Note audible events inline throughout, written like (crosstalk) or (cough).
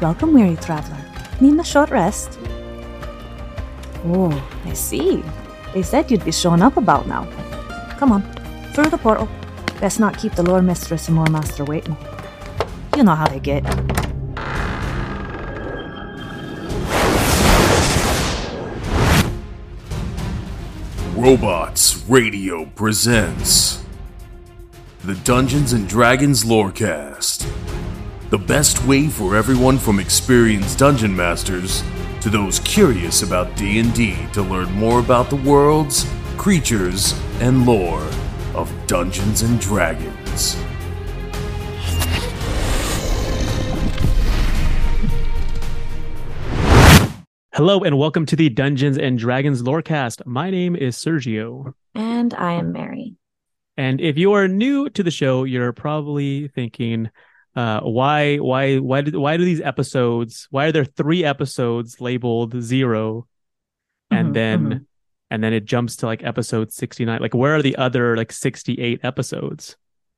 Welcome, weary traveler. Need a short rest? Oh, I see. They said you'd be showing up about now. Come on, through the portal. Best not keep the lore mistress and lore master waiting. You know how they get. Robots Radio presents the Dungeons and Dragons Lorecast. The best way for everyone from experienced dungeon masters to those curious about D&D to learn more about the worlds, creatures, and lore of Dungeons and Dragons. Hello and welcome to the Dungeons and Dragons Lorecast. My name is Sergio. And I am Mary. And if you are new to the show, you're probably thinking, uh, why, why, why did, why do these episodes? Why are there three episodes labeled zero, and Mhm, then, mhm. and then it jumps to like episode sixty nine? Like, where are the other like sixty eight episodes?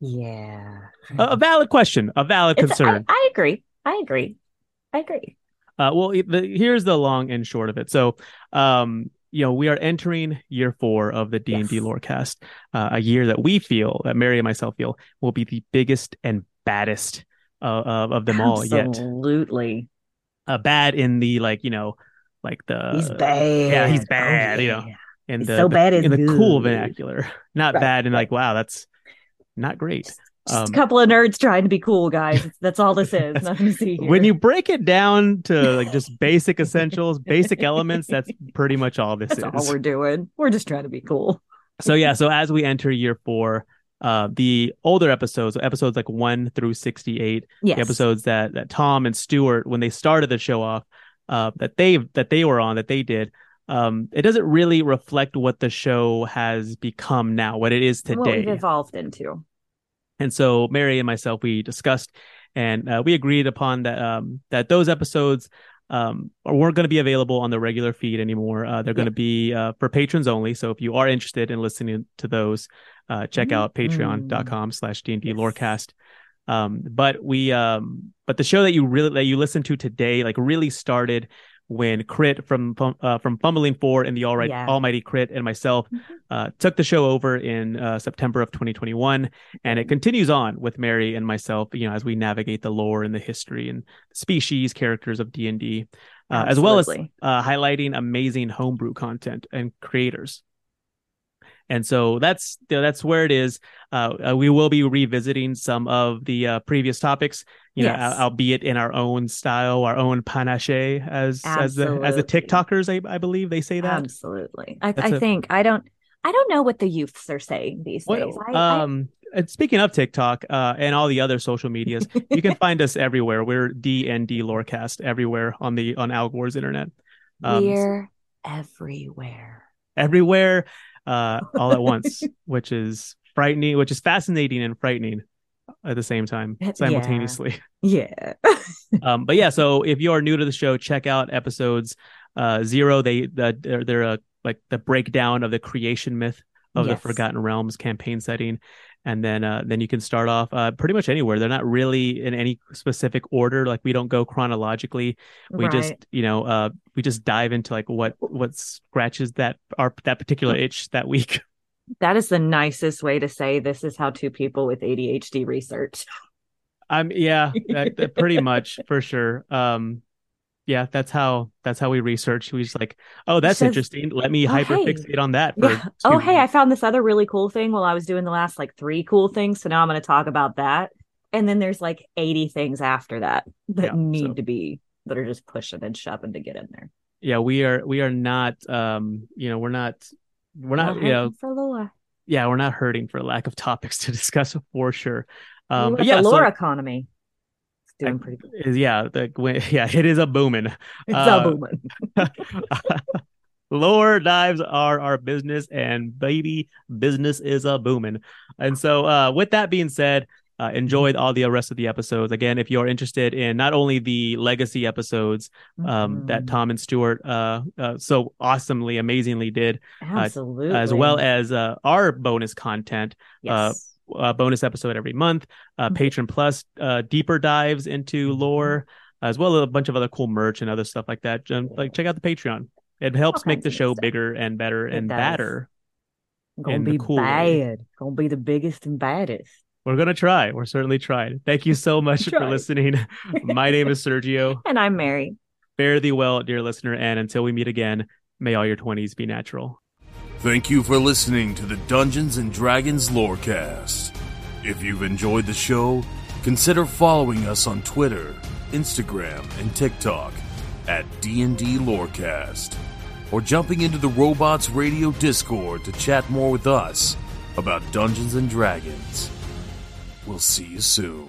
Yeah. A, a valid question, a valid It's- concern. I, I agree. I agree. I agree. Uh, well, the, here's the long and short of it. So, um, you know, we are entering year four of the D and D Yes. Lorecast, uh, a year that we feel, that Mary and myself feel, will be the biggest and baddest uh, of of them all yet. Absolutely. Uh, bad in the like, you know, like the He's bad. Yeah, he's Oh, bad. You know, yeah. in He's the, so the- bad in the cool vernacular, (laughs) not Right, bad and like, wow, that's not great. Just Um, a couple of nerds trying to be cool, guys. That's all this is. (laughs) Nothing to see (laughs) here. when you break it down to like just basic essentials, basic elements, that's pretty much all this That's is. all we're doing. We're just trying to be cool. so yeah, so as we enter year four, uh, the older episodes, episodes like one through sixty-eight, Yes. episodes that that Tom and Stuart, when they started the show off, uh, that they that they were on, that they did, um, it doesn't really reflect what the show has become now, what it is today, What we've evolved into. And so Mary and myself, we discussed and uh, we agreed upon that um, that those episodes um, weren't going to be available on the regular feed anymore. Uh, they're going to be uh, for patrons only. So if you are interested in listening to those, uh, check out patreon.com slash D&D Yes. Lorecast. Um, but we um, but the show that you really that you listen to today like really started when Crit from uh, from Fumbling Four and the All Right Yeah. Almighty Crit and myself Mhm. uh, took the show over in uh, September of 2021, and it continues on with Mary and myself. You know, as we navigate the lore and the history and species, characters of D and D, uh, as well as uh, highlighting amazing homebrew content and creators. And so that's know, that's where it is. Uh, uh, we will be revisiting some of the uh, previous topics, you Yes. al- albeit in our own style, our own panache, as as the as the TikTokers, I, I believe they say that. Absolutely. I, I a- think I don't I don't know what the youths are saying these What- days. I- um, and speaking of TikTok uh, and all the other social medias, you can (laughs) find us everywhere. We're D and D Lorecast everywhere on the on Al Gore's internet. Um, we're everywhere. Everywhere, uh, all at once, (laughs) which is frightening, which is fascinating and frightening at the same time, (laughs) simultaneously. Yeah. (laughs) um, but yeah, so if you are new to the show, check out episodes uh, zero. They the, they're, they're uh, like the breakdown of the creation myth of the Forgotten Realms campaign setting, and then uh, then you can start off uh, pretty much anywhere. They're not really in any specific order. Like we don't go chronologically. We just you know uh, we just dive into like what what scratches that our that particular itch that week. (laughs) that is the nicest way to say this is how two people with ADHD research. I'm yeah, that, that pretty (laughs) much for sure. Um, yeah, that's how that's how we research. We just like, oh, that's Says- interesting. Let me Oh, hey. hyperfixate on that. For Yeah. Oh, hey, I found this other really cool thing while I was doing the last like three cool things. So now I'm going to talk about that. And then there's like 80 things after that that Yeah, need so- to be that are just pushing and shoving to get in there. yeah, we are we are not um you know we're not we're not Not you know for lore. yeah we're not hurting for lack of topics to (laughs) discuss for sure. Um, but the yeah, so- economy. Doing pretty good. is- yeah, the, (laughs) yeah, it is a booming. It's uh, a booming. (laughs) Lore dives are our business, and baby, business is a booming. And so, uh, with that being said, uh, enjoy all the rest of the episodes. Again, if you're interested in not only the legacy episodes um, that Mhm. Tom and Stuart uh, uh, so awesomely, amazingly did, Absolutely. as well as uh, our bonus content, yes. Uh, bonus episode every month, uh, Mhm. Patron Plus, uh, deeper dives into Mhm. lore, as well as a bunch of other cool merch and other stuff like that. Um, like check out the Patreon. It helps make the show bigger and better It and does. badder. gonna the be cool bad. Gonna be the biggest and baddest. We're gonna try. We're certainly trying. Thank you so much (laughs) for listening. (laughs) My name is Sergio. (laughs) And I'm Mary. Fare thee well, dear listener, and until we meet again, may all your twenties be natural. Thank you for listening to the Dungeons and Dragons Lorecast. If you've enjoyed the show, consider following us on Twitter, Instagram, and TikTok at D&D Lorecast, or jumping into the Robots Radio Discord to chat more with us about Dungeons and Dragons. We'll see you soon.